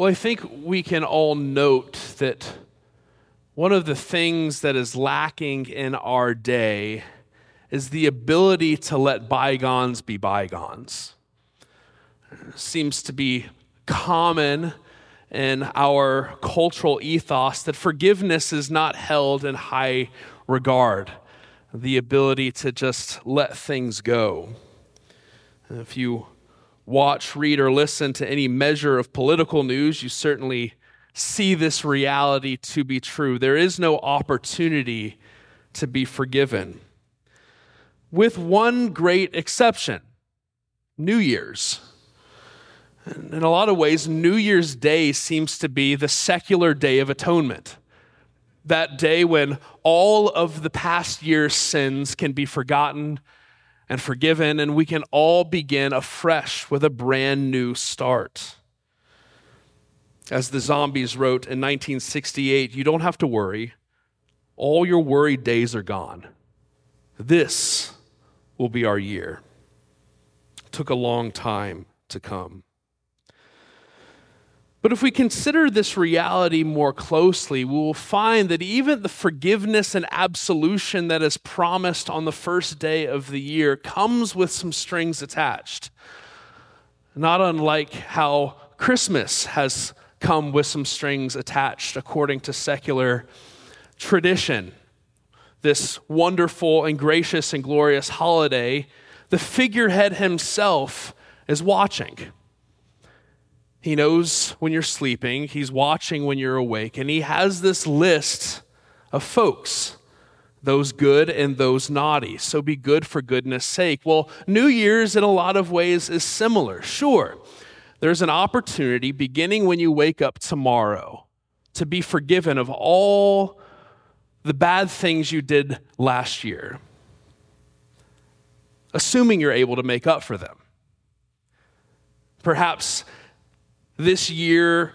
Well, I think we can all note that one of the things that is lacking in our day is the ability to let bygones be bygones. Seems to be common in our cultural ethos that forgiveness is not held in high regard, the ability to just let things go. If you watch, read, or listen to any measure of political news, you certainly see this reality to be true. There is no opportunity to be forgiven. With one great exception New Year's. In a lot of ways, New Year's Day seems to be the secular day of atonement. That day when all of the past year's sins can be forgotten and forgiven, and we can all begin afresh with a brand new start. As the Zombies wrote in 1968, you don't have to worry. All your worried days are gone. This will be our year. It took a long time to come. But if we consider this reality more closely, we will find that even the forgiveness and absolution that is promised on the first day of the year comes with some strings attached. Not unlike how Christmas has come with some strings attached according to secular tradition. This wonderful and gracious and glorious holiday, the figurehead himself is watching. He knows when you're sleeping, He's watching when you're awake, and He has this list of folks, those good and those naughty. So be good for goodness sake. Well, New Year's in a lot of ways is similar. Sure, there's an opportunity beginning when you wake up tomorrow to be forgiven of all the bad things you did last year, assuming you're able to make up for them. Perhaps this year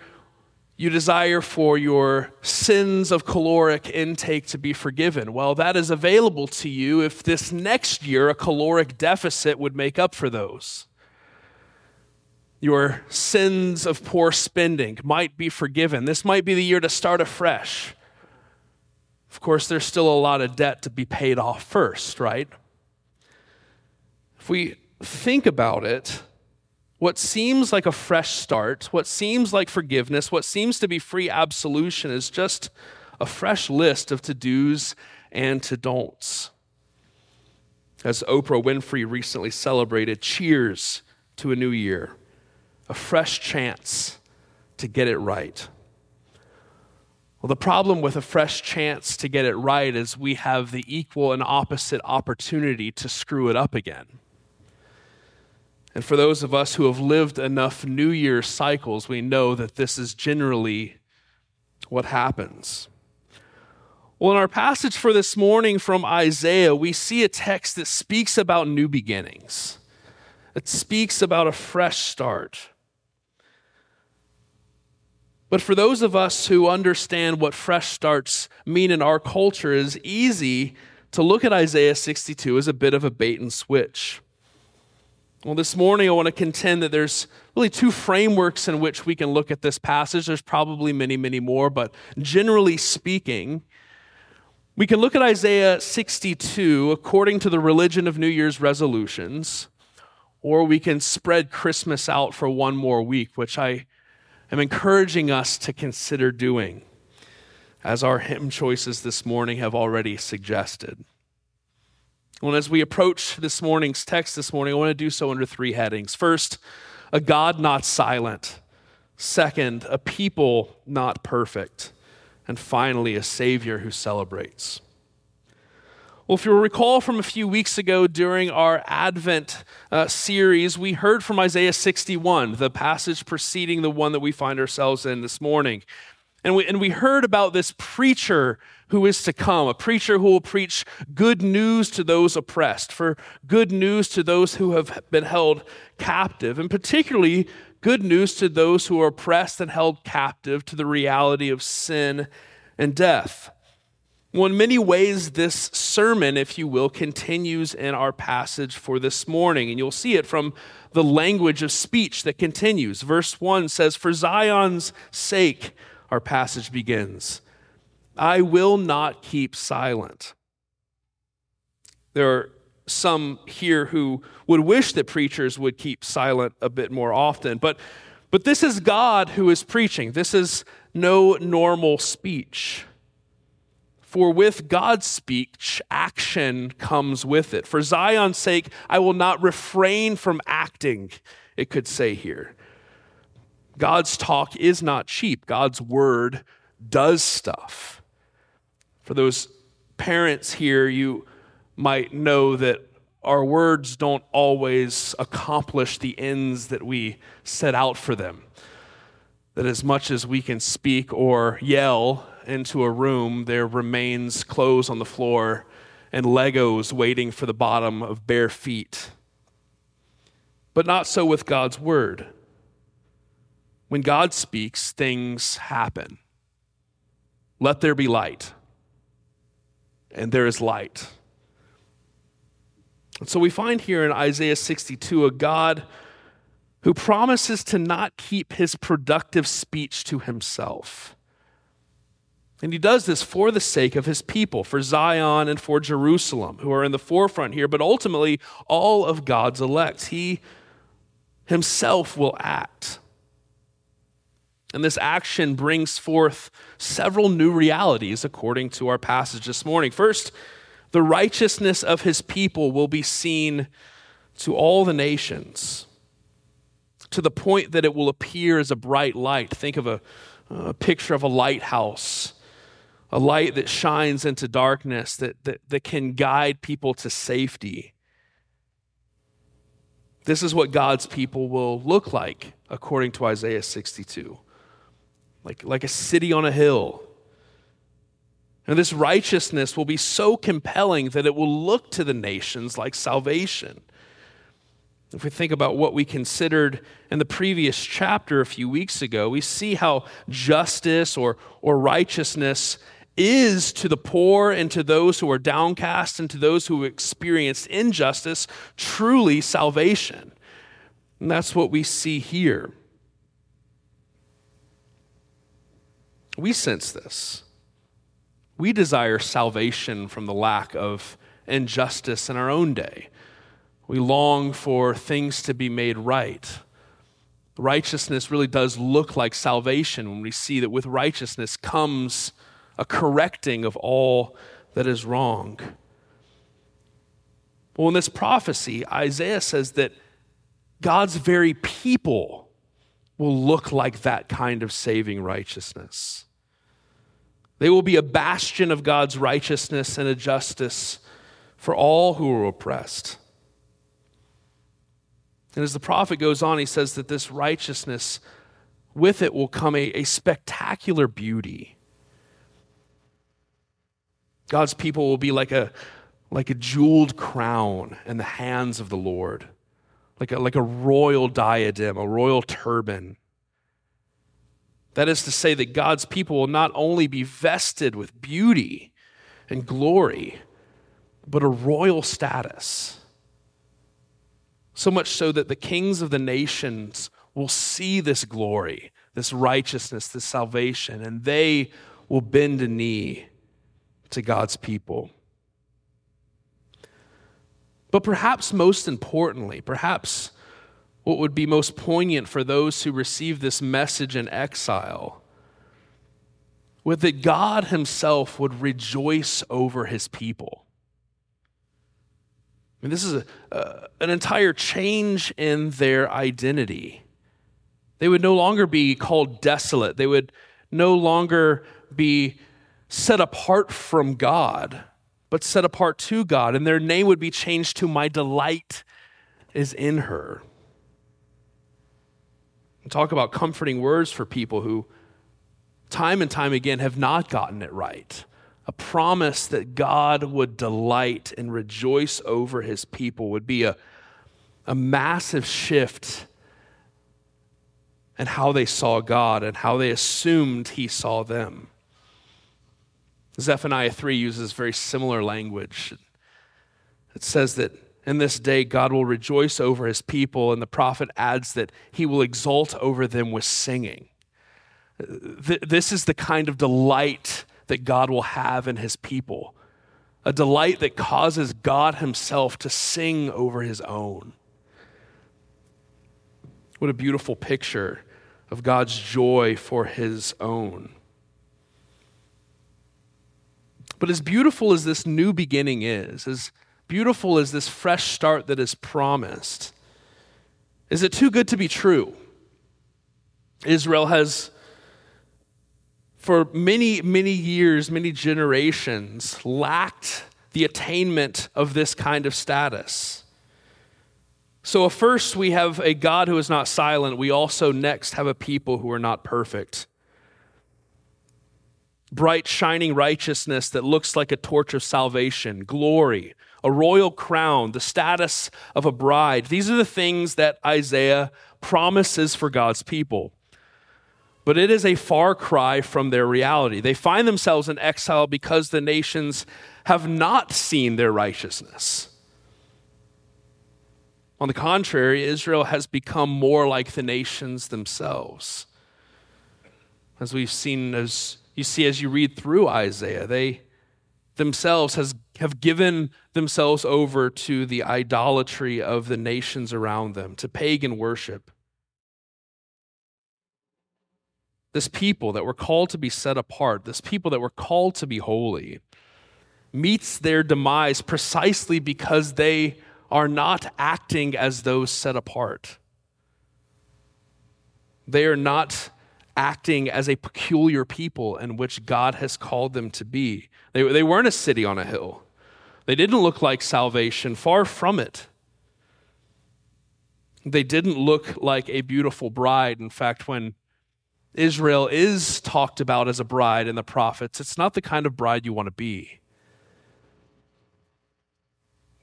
you desire for your sins of caloric intake to be forgiven. Well, that is available to you if this next year a caloric deficit would make up for those. Your sins of poor spending might be forgiven. This might be the year to start afresh. Of course, there's still a lot of debt to be paid off first, right? If we think about it, what seems like a fresh start, what seems like forgiveness, what seems to be free absolution is just a fresh list of to dos and to don'ts. As Oprah Winfrey recently celebrated, cheers to a new year, a fresh chance to get it right. Well, the problem with a fresh chance to get it right is we have the equal and opposite opportunity to screw it up again. And for those of us who have lived enough New Year cycles, we know that this is generally what happens. Well, in our passage for this morning from Isaiah, we see a text that speaks about new beginnings. It speaks about a fresh start. But for those of us who understand what fresh starts mean in our culture, it is easy to look at Isaiah 62 as a bit of a bait and switch. Well, this morning I want to contend that there's really two frameworks in which we can look at this passage. There's probably many, many more, but generally speaking, we can look at Isaiah 62 according to the religion of New Year's resolutions, or we can spread Christmas out for one more week, which I am encouraging us to consider doing, as our hymn choices this morning have already suggested. Well, as we approach this morning's text this morning, I want to do so under three headings. First, a God not silent. Second, a people not perfect. And finally, a Savior who celebrates. Well, if you'll recall from a few weeks ago during our Advent uh, series, we heard from Isaiah 61, the passage preceding the one that we find ourselves in this morning. And we, and we heard about this preacher who is to come, a preacher who will preach good news to those oppressed, for good news to those who have been held captive, and particularly good news to those who are oppressed and held captive to the reality of sin and death. Well, in many ways, this sermon, if you will, continues in our passage for this morning. And you'll see it from the language of speech that continues. Verse 1 says, For Zion's sake, our passage begins, I will not keep silent. There are some here who would wish that preachers would keep silent a bit more often, but, but this is God who is preaching. This is no normal speech. For with God's speech, action comes with it. For Zion's sake, I will not refrain from acting, it could say here. God's talk is not cheap, God's word does stuff. For those parents here, you might know that our words don't always accomplish the ends that we set out for them. That as much as we can speak or yell into a room, there remains clothes on the floor and Legos waiting for the bottom of bare feet. But not so with God's word. When God speaks, things happen. Let there be light. And there is light. And so we find here in Isaiah 62 a God who promises to not keep his productive speech to himself. And he does this for the sake of his people, for Zion and for Jerusalem, who are in the forefront here, but ultimately all of God's elect. He himself will act. And this action brings forth several new realities according to our passage this morning. First, the righteousness of his people will be seen to all the nations, to the point that it will appear as a bright light. Think of a, a picture of a lighthouse a light that shines into darkness, that, that, that can guide people to safety. This is what God's people will look like, according to Isaiah 62 like, like a city on a hill. And this righteousness will be so compelling that it will look to the nations like salvation. If we think about what we considered in the previous chapter a few weeks ago, we see how justice or, or righteousness is to the poor and to those who are downcast and to those who experienced injustice truly salvation. And that's what we see here. We sense this. We desire salvation from the lack of injustice in our own day. We long for things to be made right. Righteousness really does look like salvation when we see that with righteousness comes a correcting of all that is wrong. Well, in this prophecy, Isaiah says that God's very people will look like that kind of saving righteousness. They will be a bastion of God's righteousness and a justice for all who are oppressed. And as the prophet goes on, he says that this righteousness, with it will come a, a spectacular beauty. God's people will be like a, like a jeweled crown in the hands of the Lord, like a, like a royal diadem, a royal turban. That is to say, that God's people will not only be vested with beauty and glory, but a royal status. So much so that the kings of the nations will see this glory, this righteousness, this salvation, and they will bend a knee to God's people. But perhaps most importantly, perhaps what would be most poignant for those who receive this message in exile would that God Himself would rejoice over His people. I mean, this is a, an entire change in their identity. They would no longer be called desolate. They would no longer be set apart from God, but set apart to God, and their name would be changed to My Delight is in Her. And talk about comforting words for people who, time and time again, have not gotten it right. A promise that God would delight and rejoice over his people would be a, a massive shift in how they saw God and how they assumed he saw them. Zephaniah 3 uses very similar language. It says that in this day God will rejoice over his people, and the prophet adds that he will exult over them with singing. This is the kind of delight that God will have in his people, a delight that causes God himself to sing over his own. What a beautiful picture of God's joy for his own. But as beautiful as this new beginning is, as beautiful as this fresh start that is promised, is it too good to be true? Israel has, for many, many years, many generations, lacked the attainment of this kind of status. So, first, we have a God who is not silent. We also next have a people who are not perfect. Bright, shining righteousness that looks like a torch of salvation, glory, a royal crown, the status of a bride. These are the things that Isaiah promises for God's people. But it is a far cry from their reality. They find themselves in exile because the nations have not seen their righteousness. On the contrary, Israel has become more like the nations themselves. As we've seen, as you see as you read through Isaiah, they themselves has, have given themselves over to the idolatry of the nations around them, to pagan worship. This people that were called to be set apart, this people that were called to be holy, meets their demise precisely because they are not acting as those set apart. They are not acting as a peculiar people in which God has called them to be. They, they weren't a city on a hill, they didn't look like salvation, far from it. They didn't look like a beautiful bride. In fact, when Israel is talked about as a bride in the prophets, it's not the kind of bride you want to be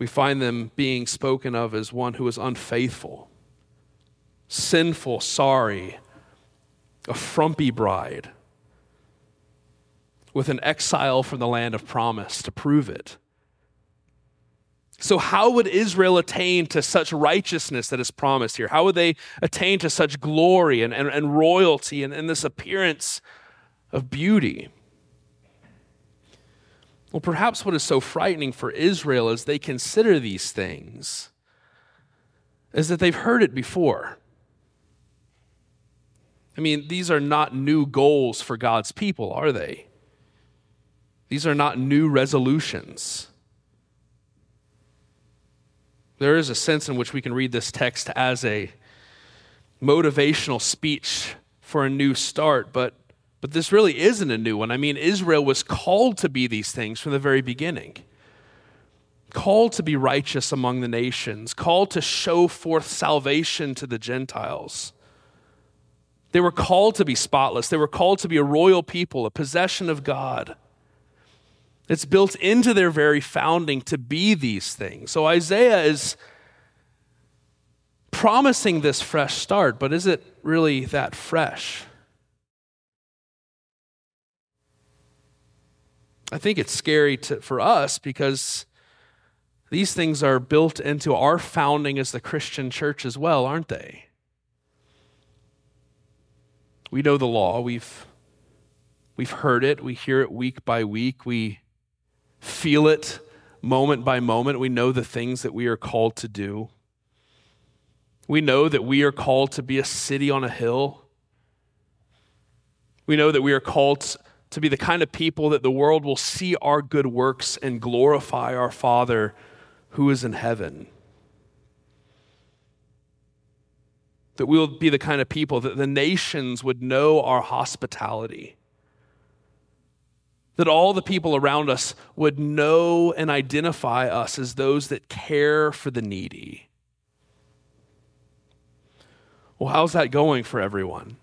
we find them being spoken of as one who is unfaithful, sinful, sorry, a frumpy bride with an exile from the land of promise to prove it. So, how would Israel attain to such righteousness that is promised here? How would they attain to such glory and, and, and royalty and, and this appearance of beauty? Well, perhaps what is so frightening for Israel as they consider these things is that they've heard it before. I mean, these are not new goals for God's people, are they? These are not new resolutions. There is a sense in which we can read this text as a motivational speech for a new start, but but this really isn't a new one. I mean, Israel was called to be these things from the very beginning. Called to be righteous among the nations, called to show forth salvation to the Gentiles. They were called to be spotless. They were called to be a royal people, a possession of God. It's built into their very founding to be these things. So Isaiah is promising this fresh start, but is it really that fresh? I think it's scary to, for us because these things are built into our founding as the Christian church as well, aren't they? We know the law. We've, we've heard it. We hear it week by week. We feel it moment by moment. We know the things that we are called to do. We know that we are called to be a city on a hill. We know that we are called to be the kind of people that the world will see our good works and glorify our Father who is in heaven. That we will be the kind of people that the nations would know our hospitality. That all the people around us would know and identify us as those that care for the needy. Well, how's that going for everyone?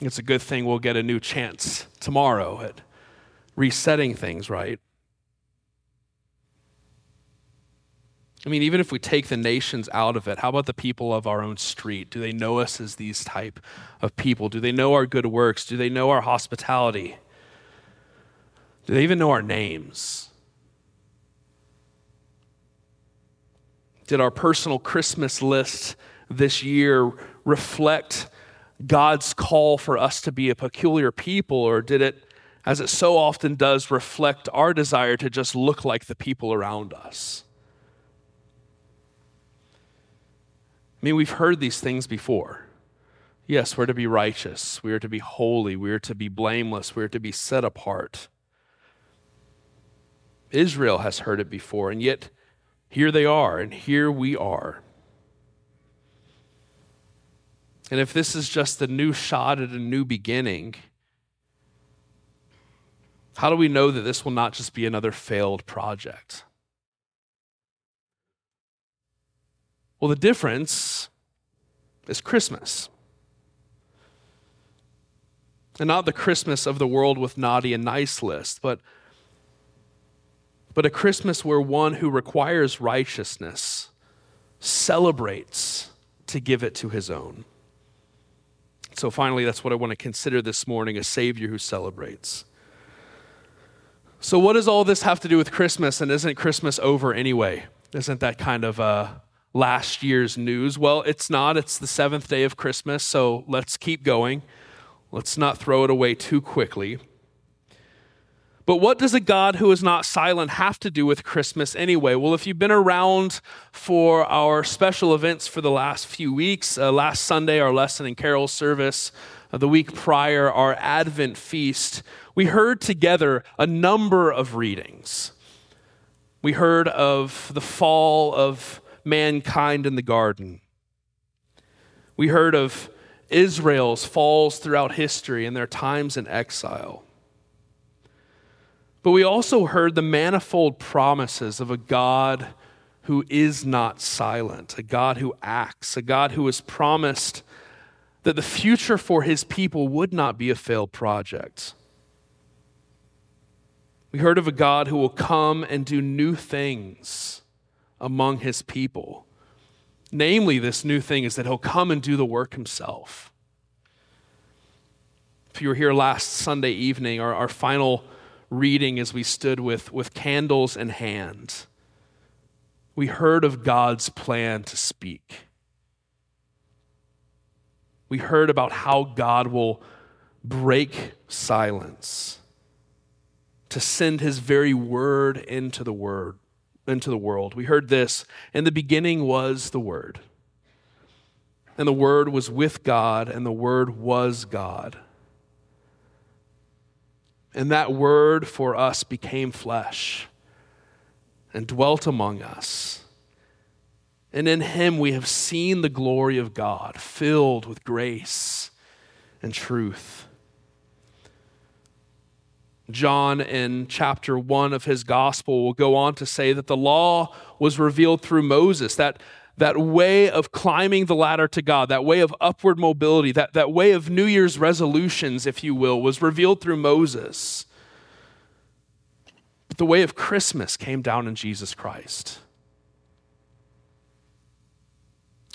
It's a good thing we'll get a new chance tomorrow at resetting things right. I mean, even if we take the nations out of it, how about the people of our own street? Do they know us as these type of people? Do they know our good works? Do they know our hospitality? Do they even know our names? Did our personal Christmas list this year reflect God's call for us to be a peculiar people, or did it, as it so often does, reflect our desire to just look like the people around us? I mean, we've heard these things before. Yes, we're to be righteous, we are to be holy, we are to be blameless, we are to be set apart. Israel has heard it before, and yet here they are, and here we are. And if this is just a new shot at a new beginning, how do we know that this will not just be another failed project? Well, the difference is Christmas. And not the Christmas of the world with naughty and nice list, but, but a Christmas where one who requires righteousness celebrates to give it to his own. So, finally, that's what I want to consider this morning a Savior who celebrates. So, what does all this have to do with Christmas? And isn't Christmas over anyway? Isn't that kind of uh, last year's news? Well, it's not. It's the seventh day of Christmas, so let's keep going. Let's not throw it away too quickly. But what does a God who is not silent have to do with Christmas anyway? Well, if you've been around for our special events for the last few weeks, uh, last Sunday, our lesson and carol service, uh, the week prior, our Advent feast, we heard together a number of readings. We heard of the fall of mankind in the garden. We heard of Israel's falls throughout history and their times in exile. But we also heard the manifold promises of a God who is not silent, a God who acts, a God who has promised that the future for his people would not be a failed project. We heard of a God who will come and do new things among his people. Namely, this new thing is that he'll come and do the work himself. If you were here last Sunday evening, our, our final reading as we stood with, with candles in hand, we heard of God's plan to speak. We heard about how God will break silence to send his very word into the word into the world. We heard this, in the beginning was the word. And the word was with God and the word was God. And that word for us became flesh and dwelt among us. And in him we have seen the glory of God, filled with grace and truth. John, in chapter 1 of his gospel, will go on to say that the law was revealed through Moses, that that way of climbing the ladder to God, that way of upward mobility, that, that way of New Year's resolutions, if you will, was revealed through Moses. But the way of Christmas came down in Jesus Christ.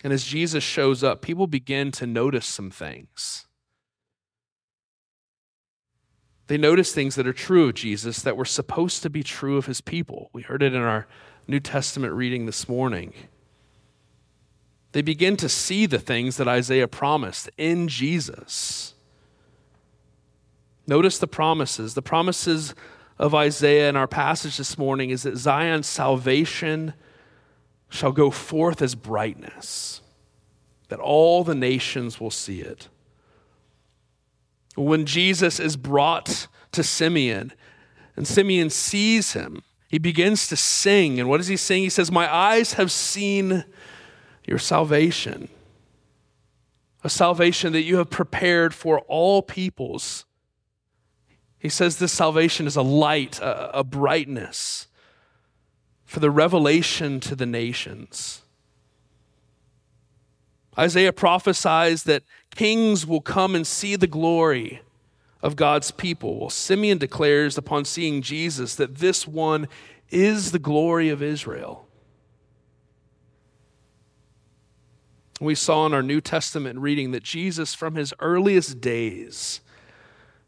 And as Jesus shows up, people begin to notice some things. They notice things that are true of Jesus that were supposed to be true of his people. We heard it in our New Testament reading this morning. They begin to see the things that Isaiah promised in Jesus. Notice the promises. The promises of Isaiah in our passage this morning is that Zion's salvation shall go forth as brightness, that all the nations will see it. When Jesus is brought to Simeon, and Simeon sees him, he begins to sing. And what does he sing? He says, My eyes have seen your salvation. A salvation that you have prepared for all peoples. He says this salvation is a light, a, a brightness for the revelation to the nations. Isaiah prophesies that kings will come and see the glory of God's people. Well, Simeon declares upon seeing Jesus that this one is the glory of Israel. We saw in our New Testament reading that Jesus, from his earliest days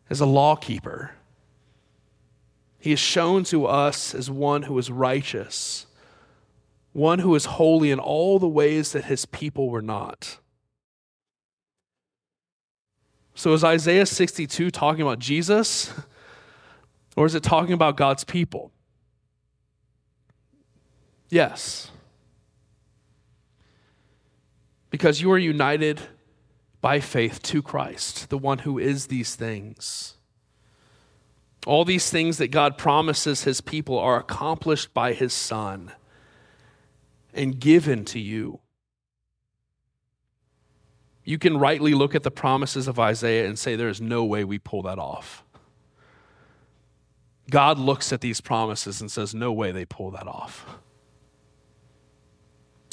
as a lawkeeper, He is shown to us as one who is righteous, one who is holy in all the ways that his people were not. So, is Isaiah 62 talking about Jesus, or is it talking about God's people? Yes. Because you are united by faith to Christ, the one who is these things. All these things that God promises his people are accomplished by his Son and given to you. You can rightly look at the promises of Isaiah and say, There is no way we pull that off. God looks at these promises and says, No way they pull that off.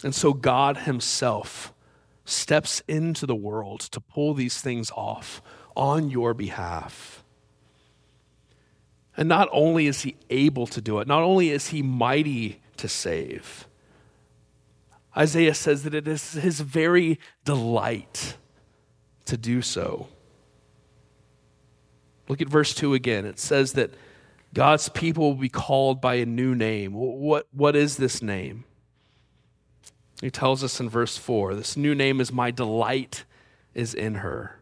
And so God Himself steps into the world to pull these things off on your behalf. And not only is he able to do it, not only is he mighty to save, Isaiah says that it is his very delight to do so. Look at verse 2 again. It says that God's people will be called by a new name. What, what is this name? He tells us in verse 4 this new name is my delight is in her.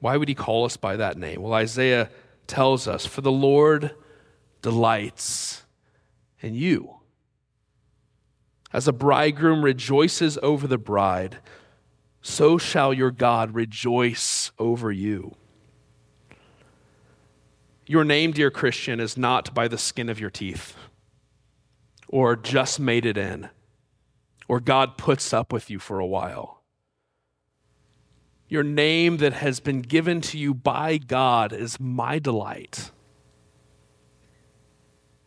Why would he call us by that name? Well, Isaiah tells us, For the Lord delights in you. As a bridegroom rejoices over the bride, so shall your God rejoice over you. Your name, dear Christian, is not by the skin of your teeth, or just made it in, or God puts up with you for a while your name that has been given to you by God is my delight.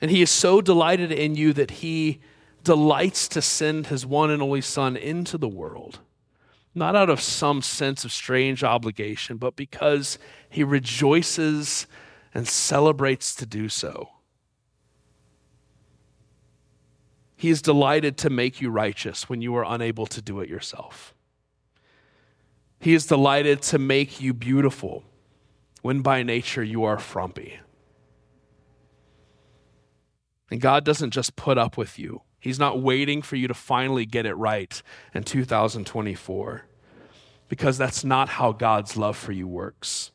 And he is so delighted in you that he delights to send his one and only Son into the world, not out of some sense of strange obligation, but because he rejoices and celebrates to do so. He is delighted to make you righteous when you are unable to do it yourself. He is delighted to make you beautiful when by nature you are frumpy. And God doesn't just put up with you, He's not waiting for you to finally get it right in 2024, because that's not how God's love for you works.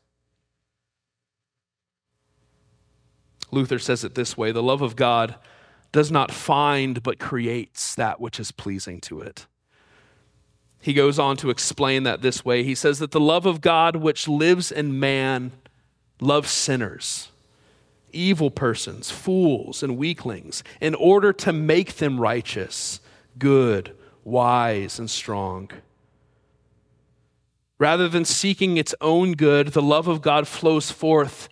Luther says it this way the love of God does not find but creates that which is pleasing to it. He goes on to explain that this way. He says that the love of God which lives in man loves sinners, evil persons, fools, and weaklings, in order to make them righteous, good, wise, and strong. Rather than seeking its own good, the love of God flows forth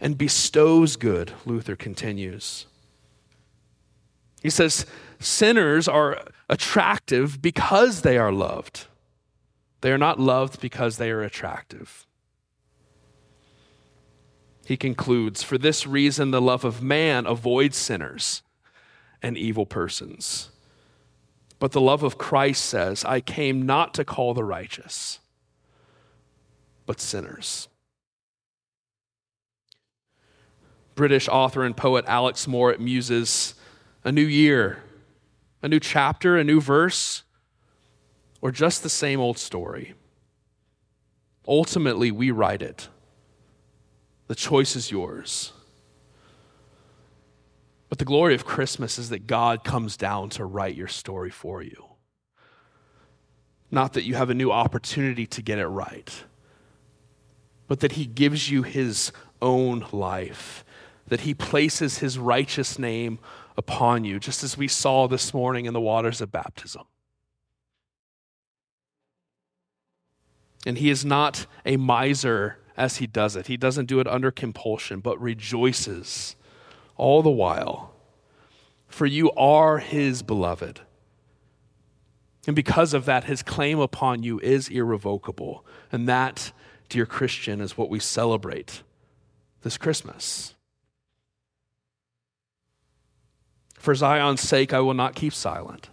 and bestows good, Luther continues. He says, sinners are attractive because they are loved. They are not loved because they are attractive. He concludes For this reason, the love of man avoids sinners and evil persons. But the love of Christ says, I came not to call the righteous, but sinners. British author and poet Alex Moore muses a new year a new chapter, a new verse, or just the same old story. Ultimately, we write it. The choice is yours. But the glory of Christmas is that God comes down to write your story for you. Not that you have a new opportunity to get it right, but that He gives you His own life, that He places His righteous name upon you, just as we saw this morning in the waters of baptism. And he is not a miser as he does it. He doesn't do it under compulsion, but rejoices all the while. For you are his beloved. And because of that, his claim upon you is irrevocable. And that, dear Christian, is what we celebrate this Christmas. For Zion's sake, I will not keep silent.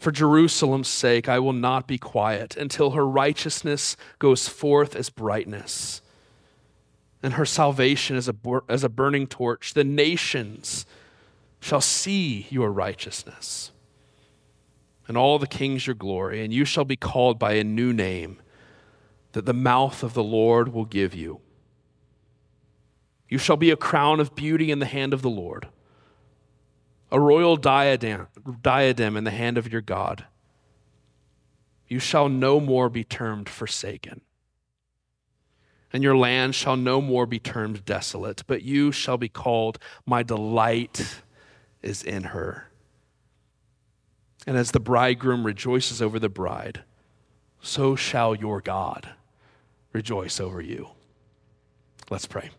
For Jerusalem's sake, I will not be quiet until her righteousness goes forth as brightness and her salvation as a, as a burning torch. The nations shall see your righteousness, and all the kings your glory, and you shall be called by a new name that the mouth of the Lord will give you. You shall be a crown of beauty in the hand of the Lord, a royal diadem, diadem in the hand of your God. You shall no more be termed forsaken and your land shall no more be termed desolate, but you shall be called, My delight is in her. And as the bridegroom rejoices over the bride, so shall your God rejoice over you. Let's pray.